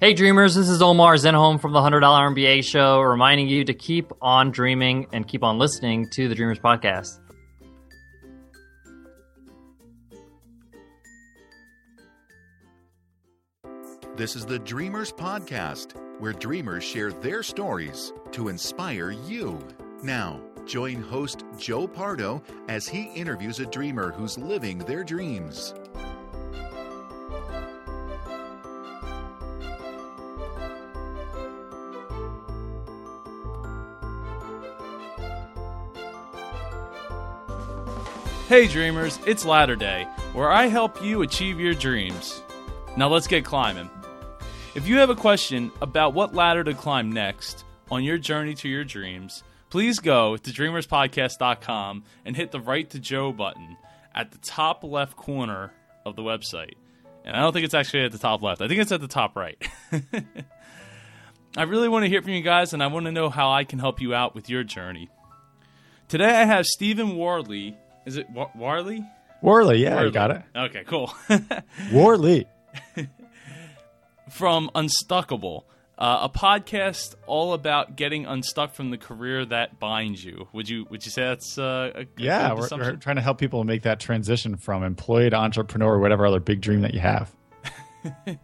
Hey dreamers, this is Omar Zenhom from the $100 MBA show, reminding you to keep on dreaming and keep on listening to the Dreamers podcast. This is the Dreamers Podcast, where dreamers share their stories to inspire you. Now, join host Joe Pardo as he interviews a dreamer who's living their dreams. Hey dreamers, it's Ladderday, where I help you achieve your dreams. Now let's get climbing. If you have a question about what ladder to climb next on your journey to your dreams, please go to dreamerspodcast.com and hit the Write to Joe button at the top left corner of the website. And I don't think it's actually at the top left. I think it's at the top right. I really want to hear from you guys and I want to know how I can help you out with your journey. Today I have Stephen Warley is it War- Warley? Warley, yeah, Warley. you got it. Okay, cool. Warley. From Unstuckable, uh, a podcast all about getting unstuck from the career that binds you. Would you would you say that's uh, a, yeah? We're, we're, trying to help people make that transition from employee to entrepreneur, or whatever other big dream that you have.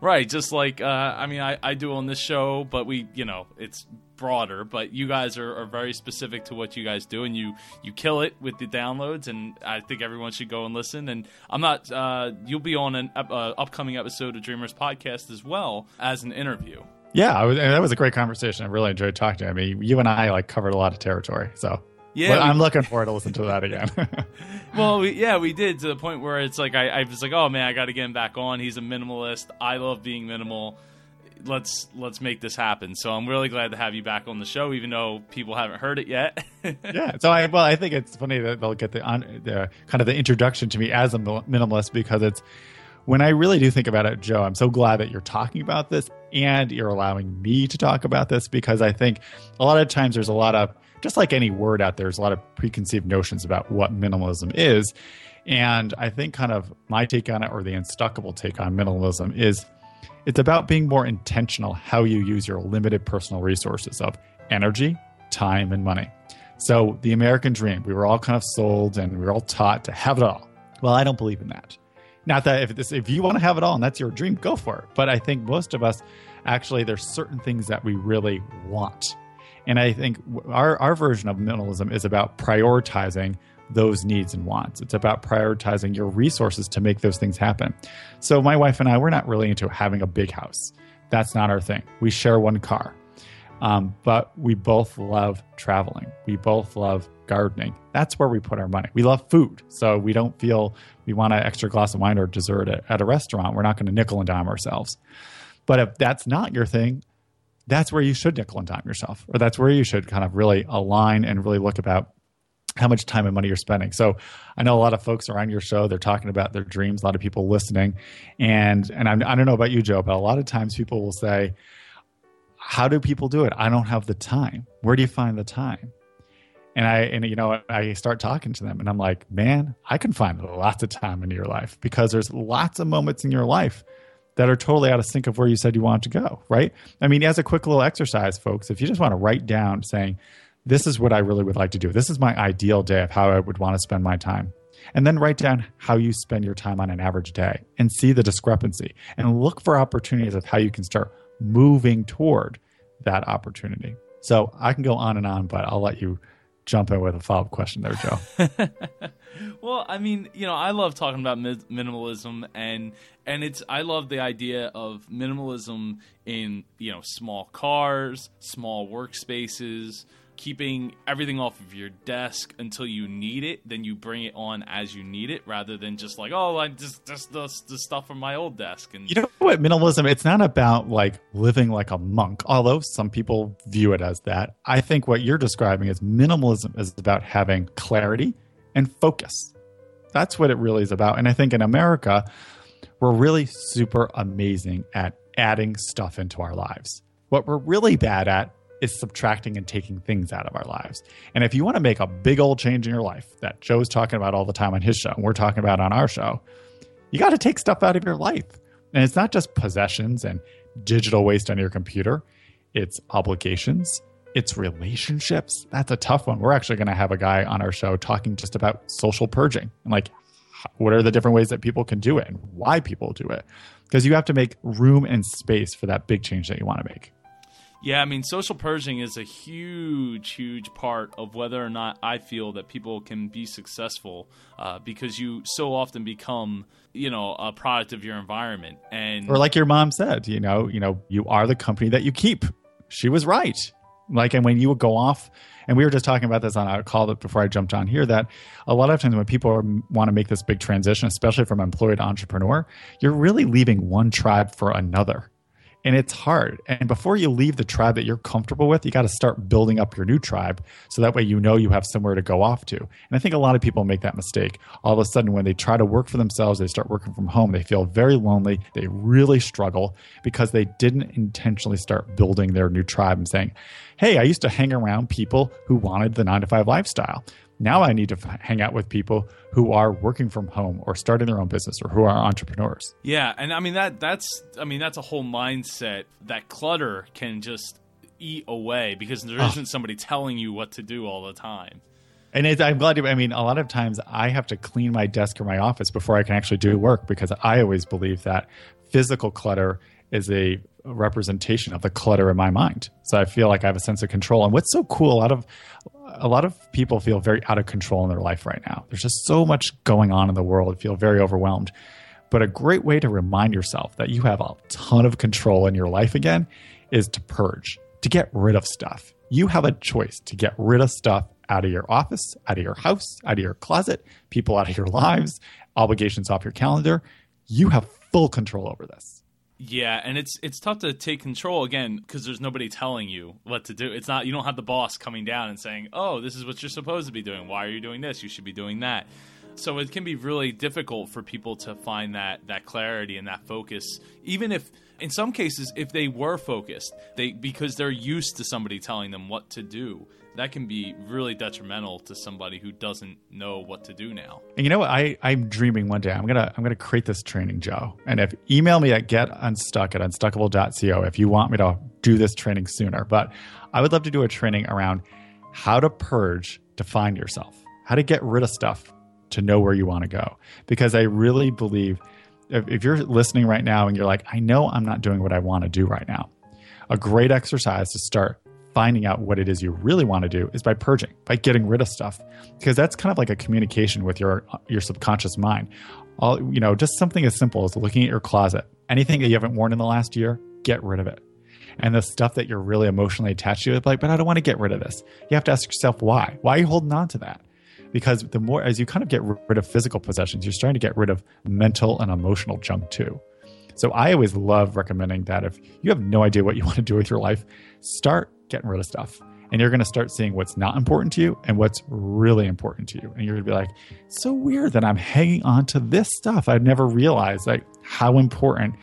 right, just like uh, I mean, I, I do on this show, but we, you know, it's broader, but you guys are, are, very specific to what you guys do, and you you kill it with the downloads. And I think everyone should go and listen. And I'm not. Uh, you'll be on an uh, upcoming episode of Dreamers Podcast as well as an interview. Yeah, was, that was a great conversation. I really enjoyed talking to you. I mean, you and I like covered a lot of territory, so. Yeah, well, I'm looking forward to listen to that again. well, we, yeah, we did to the point where it's like I, I was like, oh man, I got to get him back on. He's a minimalist. I love being minimal let's let's make this happen. So I'm really glad to have you back on the show, even though people haven't heard it yet. yeah. So I well, I think it's funny that they'll get the, on, the kind of the introduction to me as a minimalist because it's when I really do think about it, Joe. I'm so glad that you're talking about this and you're allowing me to talk about this because I think a lot of times there's a lot of just like any word out there, there's a lot of preconceived notions about what minimalism is. And I think kind of my take on it or the unstuckable take on minimalism is it's about being more intentional how you use your limited personal resources of energy, time, and money. So, the American dream, we were all kind of sold and we were all taught to have it all. Well, I don't believe in that. Not that if this, if you want to have it all and that's your dream, go for it. But I think most of us actually there's certain things that we really want. And I think our, our version of minimalism is about prioritizing those needs and wants. It's about prioritizing your resources to make those things happen. So, my wife and I, we're not really into having a big house. That's not our thing. We share one car. Um, but we both love traveling. We both love gardening. That's where we put our money. We love food. So we don't feel we want an extra glass of wine or dessert at, at a restaurant. We're not going to nickel and dime ourselves. But if that's not your thing, that's where you should nickel and dime yourself, or that's where you should kind of really align and really look about how much time and money you're spending. So I know a lot of folks are on your show. They're talking about their dreams. A lot of people listening, and and I'm, I do not know about you, Joe, but a lot of times people will say, "How do people do it? I don't have the time. Where do you find the time?" And I and you know I start talking to them, and I'm like, "Man, I can find lots of time in your life because there's lots of moments in your life." That are totally out of sync of where you said you want to go, right? I mean, as a quick little exercise, folks, if you just want to write down saying, this is what I really would like to do. This is my ideal day of how I would want to spend my time. And then write down how you spend your time on an average day and see the discrepancy and look for opportunities of how you can start moving toward that opportunity. So I can go on and on, but I'll let you jump in with a follow up question there, Joe. well, I mean, you know, I love talking about minimalism, and and it's I love the idea of minimalism in you know small cars, small workspaces, keeping everything off of your desk until you need it, then you bring it on as you need it, rather than just like, oh, I just just the, the stuff from my old desk. And you know what, minimalism? It's not about like living like a monk, although some people view it as that. I think what you're describing is minimalism is about having clarity and focus. That's what it really is about. And I think in America, we're really super amazing at adding stuff into our lives. What we're really bad at is subtracting and taking things out of our lives. And if you want to make a big old change in your life that Joe's talking about all the time on his show, and we're talking about on our show, you got to take stuff out of your life. And it's not just possessions and digital waste on your computer, it's obligations, it's relationships. That's a tough one. We're actually going to have a guy on our show talking just about social purging and like what are the different ways that people can do it and why people do it. Because you have to make room and space for that big change that you want to make. Yeah, I mean, social purging is a huge, huge part of whether or not I feel that people can be successful uh, because you so often become, you know, a product of your environment. And or like your mom said, you know, you know, you are the company that you keep. She was right. Like, and when you would go off, and we were just talking about this on a call that before I jumped on here, that a lot of times when people are, want to make this big transition, especially from employee to entrepreneur, you're really leaving one tribe for another and it's hard. And before you leave the tribe that you're comfortable with, you got to start building up your new tribe so that way you know you have somewhere to go off to. And I think a lot of people make that mistake. All of a sudden, when they try to work for themselves, they start working from home, they feel very lonely. They really struggle because they didn't intentionally start building their new tribe and saying, Hey, I used to hang around people who wanted the nine to five lifestyle. Now I need to f- hang out with people who are working from home or starting their own business or who are entrepreneurs. Yeah, and I mean that that's I mean that's a whole mindset that clutter can just eat away because there oh. not somebody telling you what to do all the time. And I'm glad to, I mean, a lot of times I have to clean my desk or my office before I can actually do work because I always believe that physical clutter is a representation of the clutter in my mind. So I feel like I have a sense of control. And what's so cool, a lot of a lot of people feel very out of control in their life right now. There's just so much going on in the world, feel very overwhelmed. But a great way to remind yourself that you have a ton of control in your life again is to purge, to get rid of stuff. You have a choice to get rid of stuff out of your office, out of your house, out of your closet, people out of your lives, obligations off your calendar. You have full control over this. Yeah, and it's it's tough to take control again because there's nobody telling you what to do. It's not you don't have the boss coming down and saying, "Oh, this is what you're supposed to be doing. Why are you doing this? You should be doing that." So it can be really difficult for people to find that that clarity and that focus, even if in some cases if they were focused, they because they're used to somebody telling them what to do that can be really detrimental to somebody who doesn't know what to do now. And you know what? I, I'm dreaming one day I'm gonna I'm gonna create this training, Joe. And if email me at getunstuck at unstuckable.co if you want me to do this training sooner. But I would love to do a training around how to purge to find yourself, how to get rid of stuff to know where you want to go. Because I really believe if, if you're listening right now and you're like, I know I'm not doing what I want to do right now, a great exercise to start finding out what it is you really want to do is by purging, by getting rid of stuff, because that's kind of like a communication with your your subconscious mind. All you know, just something as simple as looking at your closet. Anything that you haven't worn in the last year, get rid of it. And the stuff that you're really emotionally attached to, like, but I don't want to get rid of this. You have to ask yourself why. Why are you holding on to that? Because the more as you kind of get rid of physical possessions, you're starting to get rid of mental and emotional junk too. So I always love recommending that if you have no idea what you want to do with your life, start getting rid of stuff. And you're going to start seeing what's not important to you and what's really important to you. And you're going to be like, so weird that I'm hanging on to this stuff. I'd never realized like how important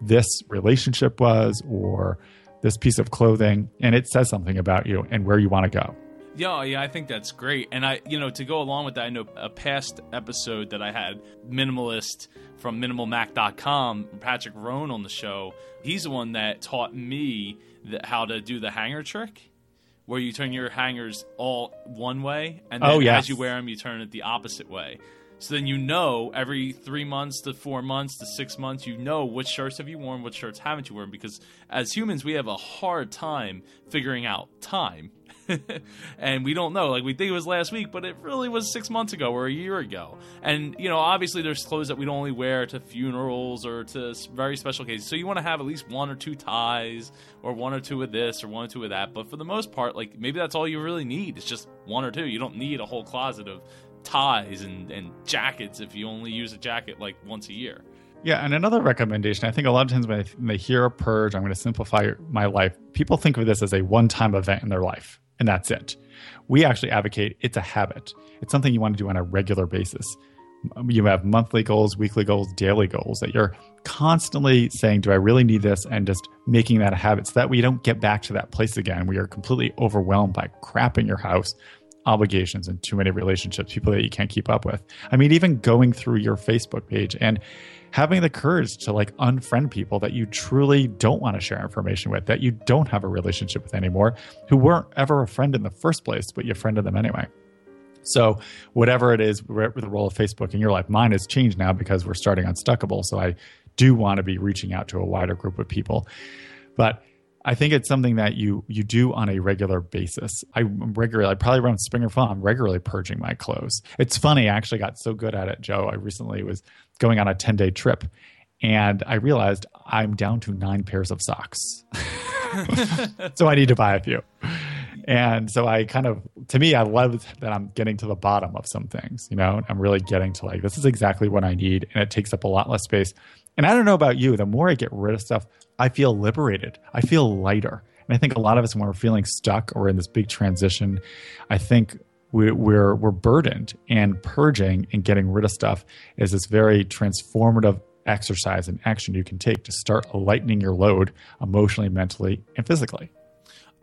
this relationship was or this piece of clothing. And it says something about you and where you want to go. Yeah, yeah, I think that's great. And I, you know, to go along with that, I know a past episode that I had minimalist from minimalmac.com, Patrick Rhone on the show. He's the one that taught me the, how to do the hanger trick, where you turn your hangers all one way, and oh, then oh, yes. as you wear them, you turn it the opposite way. So then you know every three months to four months to six months, you know which shirts have you worn, what shirts haven't you worn. Because as humans, we have a hard time figuring out time. and we don't know. Like we think it was last week, but it really was six months ago or a year ago. And you know, obviously, there's clothes that we don't only wear to funerals or to very special cases. So you want to have at least one or two ties, or one or two of this, or one or two of that. But for the most part, like maybe that's all you really need. It's just one or two. You don't need a whole closet of ties and, and jackets if you only use a jacket like once a year. Yeah, and another recommendation I think a lot of times when they hear a purge, I'm going to simplify my life, people think of this as a one time event in their life and that's it. We actually advocate it's a habit. It's something you want to do on a regular basis. You have monthly goals, weekly goals, daily goals that you're constantly saying, Do I really need this? And just making that a habit so that we don't get back to that place again where you're completely overwhelmed by crap in your house, obligations, and too many relationships, people that you can't keep up with. I mean, even going through your Facebook page and having the courage to like unfriend people that you truly don't want to share information with, that you don't have a relationship with anymore, who weren't ever a friend in the first place, but you friended them anyway. So, whatever it is, the role of Facebook in your life, mine has changed now because we're starting Unstuckable. So, I do want to be reaching out to a wider group of people. But I think it's something that you you do on a regular basis. I regularly, I probably around spring or fall, I'm regularly purging my clothes. It's funny, I actually got so good at it, Joe. I recently was going on a 10 day trip and I realized I'm down to nine pairs of socks. so I need to buy a few. And so I kind of, to me, I love that I'm getting to the bottom of some things. You know, I'm really getting to like, this is exactly what I need. And it takes up a lot less space. And I don't know about you, the more I get rid of stuff, I feel liberated. I feel lighter. And I think a lot of us, when we're feeling stuck or in this big transition, I think we, we're we're burdened. And purging and getting rid of stuff is this very transformative exercise and action you can take to start lightening your load emotionally, mentally, and physically.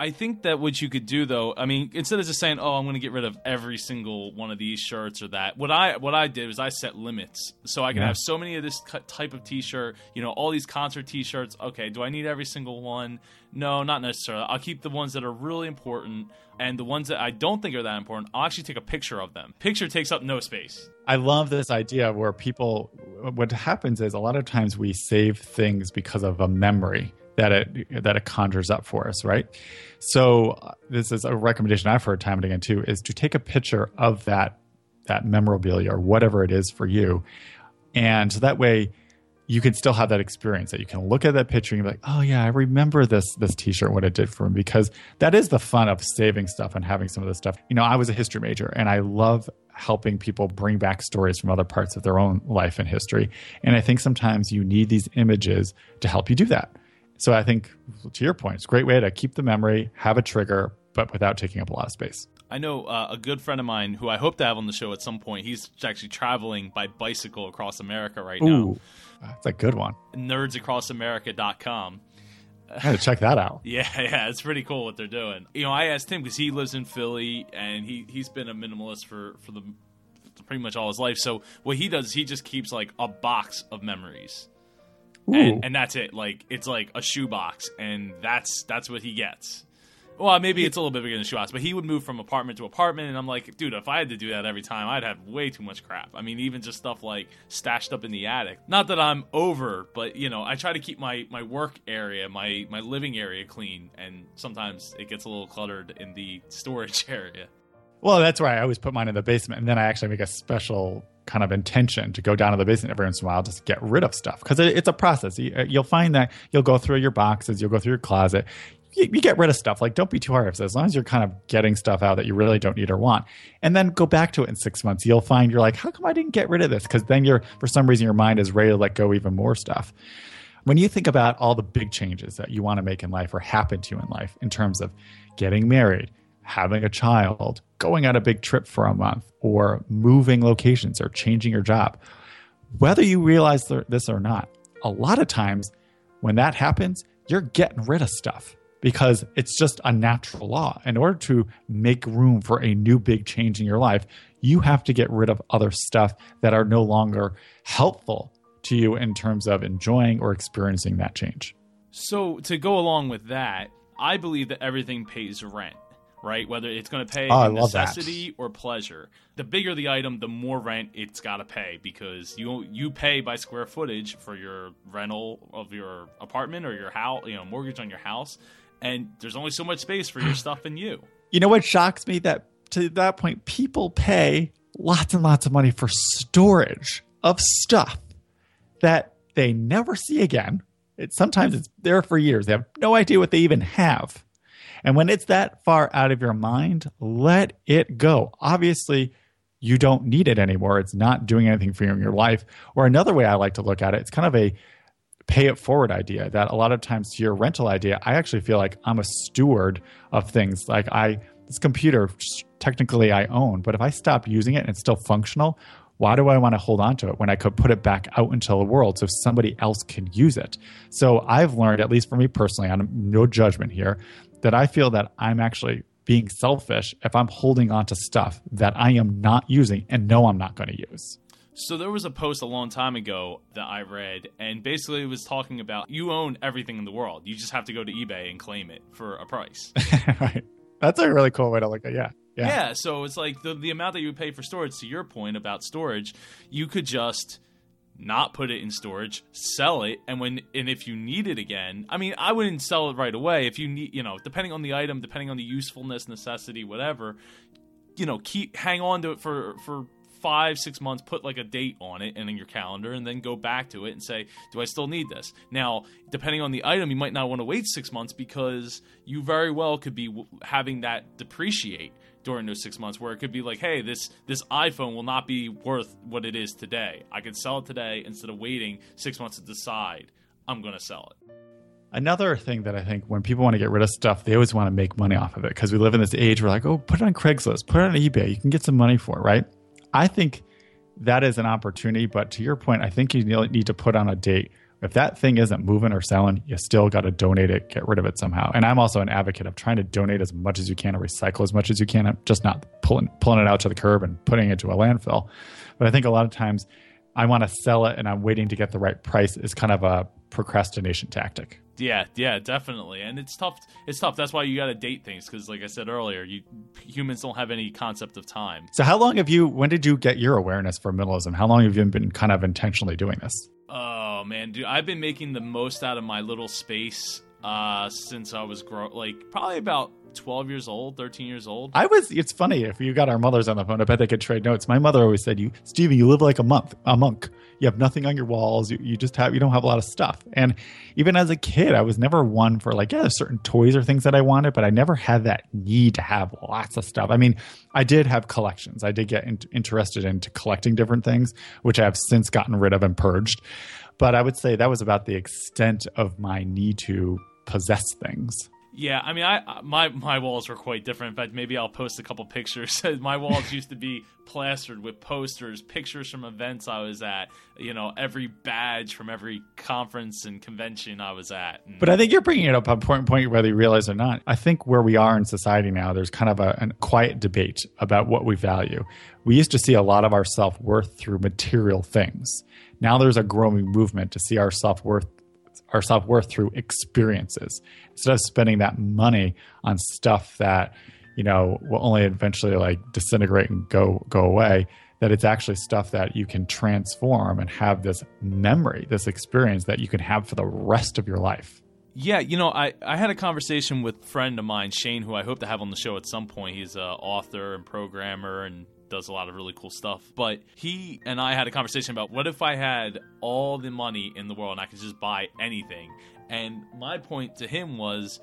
I think that what you could do though, I mean, instead of just saying, "Oh, I'm going to get rid of every single one of these shirts or that," what I what I did was I set limits, so I can yeah. have so many of this type of T-shirt. You know, all these concert T-shirts. Okay, do I need every single one? No, not necessarily. I'll keep the ones that are really important, and the ones that I don't think are that important, I'll actually take a picture of them. Picture takes up no space. I love this idea where people. What happens is a lot of times we save things because of a memory that it that it conjures up for us, right? So uh, this is a recommendation I've heard time and again too is to take a picture of that that memorabilia or whatever it is for you, and so that way you can still have that experience that you can look at that picture and be like, oh yeah, I remember this this T-shirt what it did for me because that is the fun of saving stuff and having some of this stuff. You know, I was a history major and I love helping people bring back stories from other parts of their own life and history, and I think sometimes you need these images to help you do that. So I think, to your point, it's a great way to keep the memory, have a trigger, but without taking up a lot of space. I know uh, a good friend of mine who I hope to have on the show at some point. He's actually traveling by bicycle across America right Ooh, now. That's a good one. Nerdsacrossamerica.com. I had to check that out. yeah, yeah, it's pretty cool what they're doing. You know, I asked him because he lives in Philly and he he's been a minimalist for for the pretty much all his life. So what he does, he just keeps like a box of memories and, and, that's it. Like it's like a shoebox, and that's that's what he gets. Well, maybe it's a little bit bigger than a shoebox, but he would move from apartment to apartment, and I'm like, dude, if I had to do that every time, I'd have way too much crap. I mean, even just stuff like stashed up in the attic. Not that I'm over, but you know, I try to keep my my work area, my my living area clean, and sometimes it gets a little cluttered in the storage area. Well, that's why I always put mine in the basement, and then I actually make a special kind of intention to go down to the basement every once in a while just get rid of stuff because it, it's a process. You, will uh, find that you'll go through your boxes, you'll go through your closet, you, you, get rid of stuff. Like, don't be too hard. As long as you're kind of getting stuff out that you really don't need or want, and then go back to it in six months, you'll find you're like, how come I didn't get rid of this? Because then you're for some reason your mind is ready to let go even more stuff. When you think about all the big changes that you want to make in life or happen to you in life, in terms of getting married, having a child, going on a big trip for a month, or moving locations or changing your job. Whether you realize this or not, a lot of times when that happens, you're getting rid of stuff because it's just a natural law. In order to make room for a new big change in your life, you have to get rid of other stuff that are no longer helpful to you in terms of enjoying or experiencing that change. So, to go along with that, I believe that everything pays rent right? Whether it's going to pay oh, necessity or pleasure. The bigger the item, the more rent it's got to pay because you you pay by square footage for your rental of your apartment or your house, you know, mortgage on your house, and there's only so much space for your stuff and you. You know what shocks me that to that point people pay lots and lots of money for storage of stuff that they never see again. It sometimes it's there for years. They have no idea what they even have and when it's that far out of your mind, let it go. Obviously, you don't need it anymore. It's not doing anything for you in your life. Or another way I like to look at it, it's kind of a pay it forward idea that a lot of times to your rental idea, I actually feel like I'm a steward of things. Like I, this computer, technically I own, but if I stop using it and it's still functional, why do I want to hold on to it when I could put it back out into the world so somebody else can use it? So I've learned, at least for me personally, I'm no judgment here, that I feel that I'm actually being selfish if I'm holding on to stuff that I am not using and know I'm not going to use. So there was a post a long time ago that I read, and basically it was talking about you own everything in the world. You just have to go to eBay and claim it for a price. right. That's a really cool way to look at. it. Yeah. Yeah. Yeah. so it's like the the amount that you would pay for storage. To your point about storage, you could just not put it in storage, sell it, and when and if you need it again, I mean, I wouldn't sell it right away. If you need, you know, depending on the item, depending on the usefulness, necessity, whatever, you know, keep hang on to it for for five six months put like a date on it and in your calendar and then go back to it and say do i still need this? Now depending on the item you might not want to wait six months because you very well could be having that depreciate during those six months where it could be like hey this this iphone will not be worth what it is today. I could sell it today instead of waiting six months to decide i'm going to sell it. Another thing that I think when people want to get rid of stuff, they always want to make money off of it because we live in this age where like, oh, put it on Craigslist, put it on eBay, you can get some money for it, right? I think that is an opportunity, but to your point, I think you need to put on a date. If that thing isn't moving or selling, you still got to donate it, get rid of it somehow. And I'm also an advocate of trying to donate as much as you can or recycle as much as you can, I'm just not pulling pulling it out to the curb and putting it to a landfill. But I think a lot of times I want to sell it and I'm waiting to get the right price is kind of a procrastination tactic. Yeah, yeah, definitely, and it's tough. It's tough. That's why you got to date things because, like I said earlier, you humans don't have any concept of time. So, how long have you? When did you get your awareness for minimalism? How long have you been kind of intentionally doing this? Oh man, dude, I've been making the most out of my little space uh, since I was grow like probably about twelve years old, thirteen years old. I was. It's funny if you got our mothers on the phone. I bet they could trade notes. My mother always said, "You, Stevie, you live like a month, a monk. You have nothing on your walls. You, you just have, you don't have a lot of stuff." And even as a kid, I was never one for like, yeah, certain toys or things that I wanted, but I never had that need to have lots of stuff. I mean, I did have collections. I did get in, interested into collecting different things, which I have since gotten rid of and purged. But I would say that was about the extent of my need to possess things. Yeah, I mean, I my my walls were quite different. In fact, maybe I'll post a couple pictures. my walls used to be plastered with posters, pictures from events I was at. You know, every badge from every conference and convention I was at. And But I think you're bringing it up on point point whether you realize or not. I think where we are in society now, there's kind of a, a quiet debate about what we value. We used to see a lot of our self worth through material things. Now there's a growing movement to see our self worth our self worth through experiences instead of spending that money on stuff that you know will only eventually like disintegrate and go go away. That it's actually stuff that you can transform and have this memory, this experience that you can have for the rest of your life. Yeah, you know, I, I had a conversation with a friend of mine, Shane, who I hope to have on the show at some point. He's an author and programmer and does a lot of really cool stuff. But he and I had a conversation about what if I had all the money in the world and I could just buy anything. And my point to him was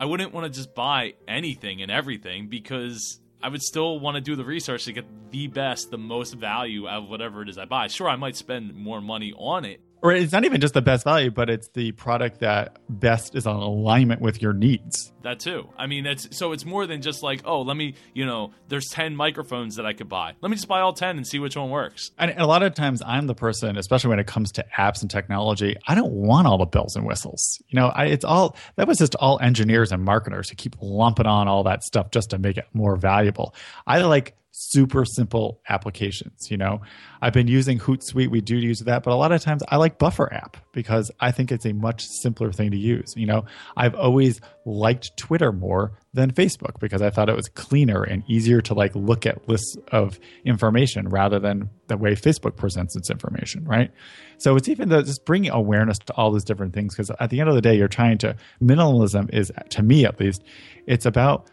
I wouldn't want to just buy anything and everything because I would still want to do the research to get the best, the most value out of whatever it is I buy. Sure, I might spend more money on it, Or it's not even just the best value, but it's the product that best is on alignment with your needs. That too. I mean, it's so it's more than just like, oh, let me, you know, there's 10 microphones that I could buy. Let me just buy all 10 and see which one works. And a lot of times I'm the person, especially when it comes to apps and technology, I don't want all the bells and whistles. You know, I, it's all, that was just all engineers and marketers who keep lumping on all that stuff just to make it more valuable. I like super simple applications. You know, I've been using Hootsuite. We do use that, but a lot of times I like Buffer app because I think it's a much simpler thing to use. You know, I've always liked Twitter more than Facebook because I thought it was cleaner and easier to like look at lists of information rather than the way Facebook presents its information, right? So it's even the, just bringing awareness to all these different things because at the end of the day, you're trying to minimalism is to me at least, it's about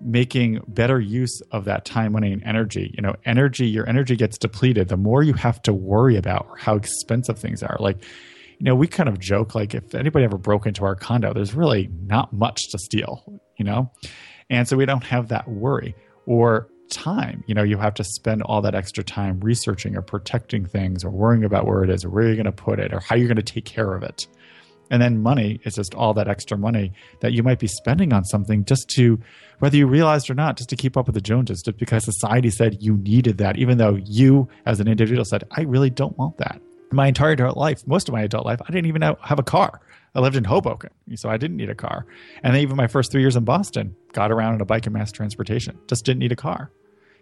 making better use of that time, money, and energy. You know, energy, your energy gets depleted the more you have to worry about how expensive things are. Like, you know, we kind of joke like if anybody ever broke into our condo, there's really not much to steal, you know? And so we don't have that worry or time. You know, you have to spend all that extra time researching or protecting things or worrying about where it is or where you're going to put it or how you're going to take care of it. And then money is just all that extra money that you might be spending on something just to, whether you realized or not, just to keep up with the Joneses, just because society said you needed that, even though you as an individual said, I really don't want that. My entire adult life, most of my adult life, I didn't even have a car. I lived in Hoboken, so I didn't need a car. And even my first three years in Boston, got around on a bike and mass transportation, just didn't need a car.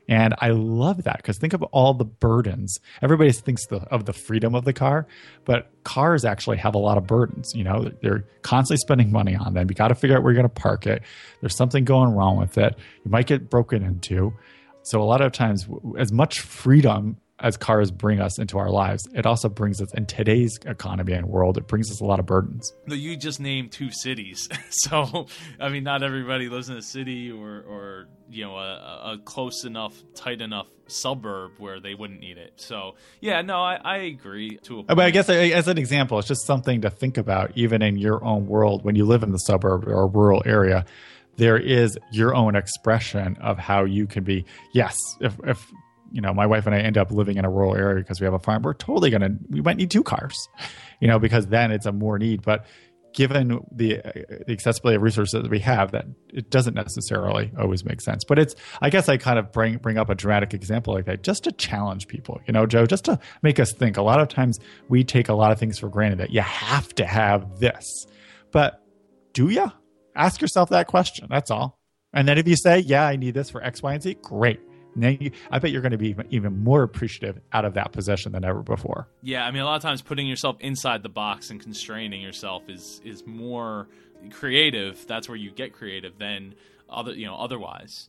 And I love that because think of all the burdens. Everybody thinks the, of the freedom of the car, but cars actually have a lot of burdens. You know, they're constantly spending money on them. You got to figure out where you're going to park it. There's something going wrong with it. You might get broken into. So a lot of times, as much freedom as cars bring us into our lives, it also brings us in today's economy and world. It brings us a lot of burdens. You just named two cities, so I mean, not everybody lives in a city or, or you know, a, a close enough, tight enough suburb where they wouldn't need it. So yeah, no, I, I agree to a point. But I guess as an example, it's just something to think about, even in your own world when you live in the suburb or a rural area. There is your own expression of how you can be. Yes, if, if you know, my wife and I end up living in a rural area because we have a farm, we're totally going to, we might need two cars, you know, because then it's a more need. But given the, uh, the accessibility of resources that we have, that it doesn't necessarily always make sense. But it's, I guess I kind of bring, bring up a dramatic example like that just to challenge people, you know, Joe, just to make us think. A lot of times we take a lot of things for granted that you have to have this. But do you? Ask yourself that question. That's all. And then if you say, yeah, I need this for X, Y, and Z, great now you, I bet you're going to be even more appreciative out of that possession than ever before. Yeah, I mean, a lot of times putting yourself inside the box and constraining yourself is is more creative. That's where you get creative than other, you know, otherwise.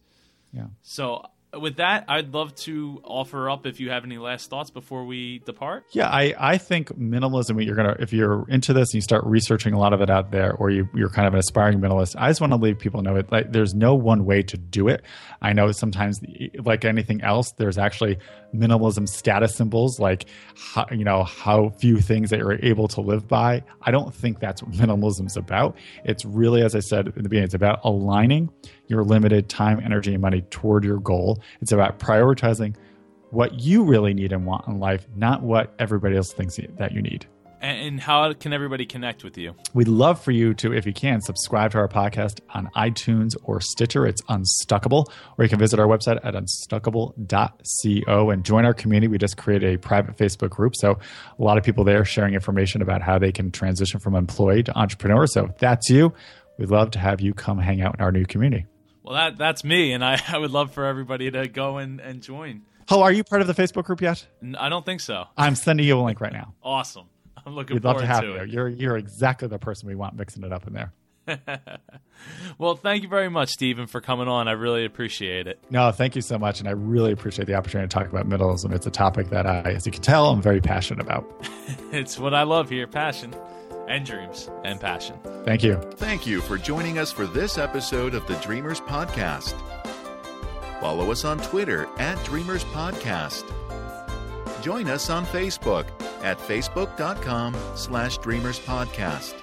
Yeah. So with that, I'd love to offer up if you have any last thoughts before we depart. Yeah, I, I think minimalism. You're gonna if you're into this and you start researching a lot of it out there, or you, you're kind of an aspiring minimalist. I just want to leave people know it. Like, there's no one way to do it. I know sometimes, like anything else, there's actually minimalism status symbols, like how, you know how few things that you're able to live by. I don't think that's what minimalism's about. It's really, as I said in the beginning, it's about aligning your limited time, energy, and money toward your goal. It's about prioritizing what you really need and want in life, not what everybody else thinks that you need. And how can everybody connect with you? We'd love for you to, if you can, subscribe to our podcast on iTunes or Stitcher. It's Unstuckable. Or you can visit our website at unstuckable.co and join our community. We just created a private Facebook group. So a lot of people there sharing information about how they can transition from employee to entrepreneur. So if that's you, we'd love to have you come hang out in our new community. Well, that that's me, and I, I would love for everybody to go and, and join. Oh, are you part of the Facebook group yet? I don't think so. I'm sending you a link right now. awesome. I'm looking We'd forward love to have to you. it. You're you're exactly the person we want mixing it up in there. well, thank you very much, Stephen, for coming on. I really appreciate it. No, thank you so much, and I really appreciate the opportunity to talk about minimalism. It's a topic that I, as you can tell, I'm very passionate about. it's what I love here: passion and dreams and passion. Thank you. Thank you for joining us for this episode of the Dreamers Podcast. Follow us on Twitter at Dreamers Podcast. Join us on Facebook at facebook.com slash Dreamers Podcast.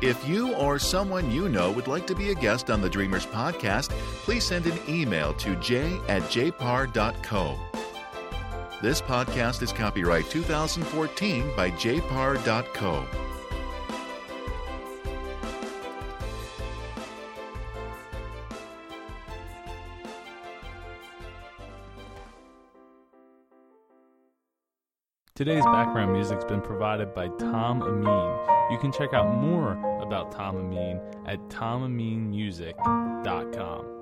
If you or someone you know would like to be a guest on the Dreamers Podcast, please send an email to j at jpar.co. This podcast is copyright 2014 by jpar.co. Today's background music's been provided by Tom Amin. You can check out more about Tom Amin at tomaminmusic.com.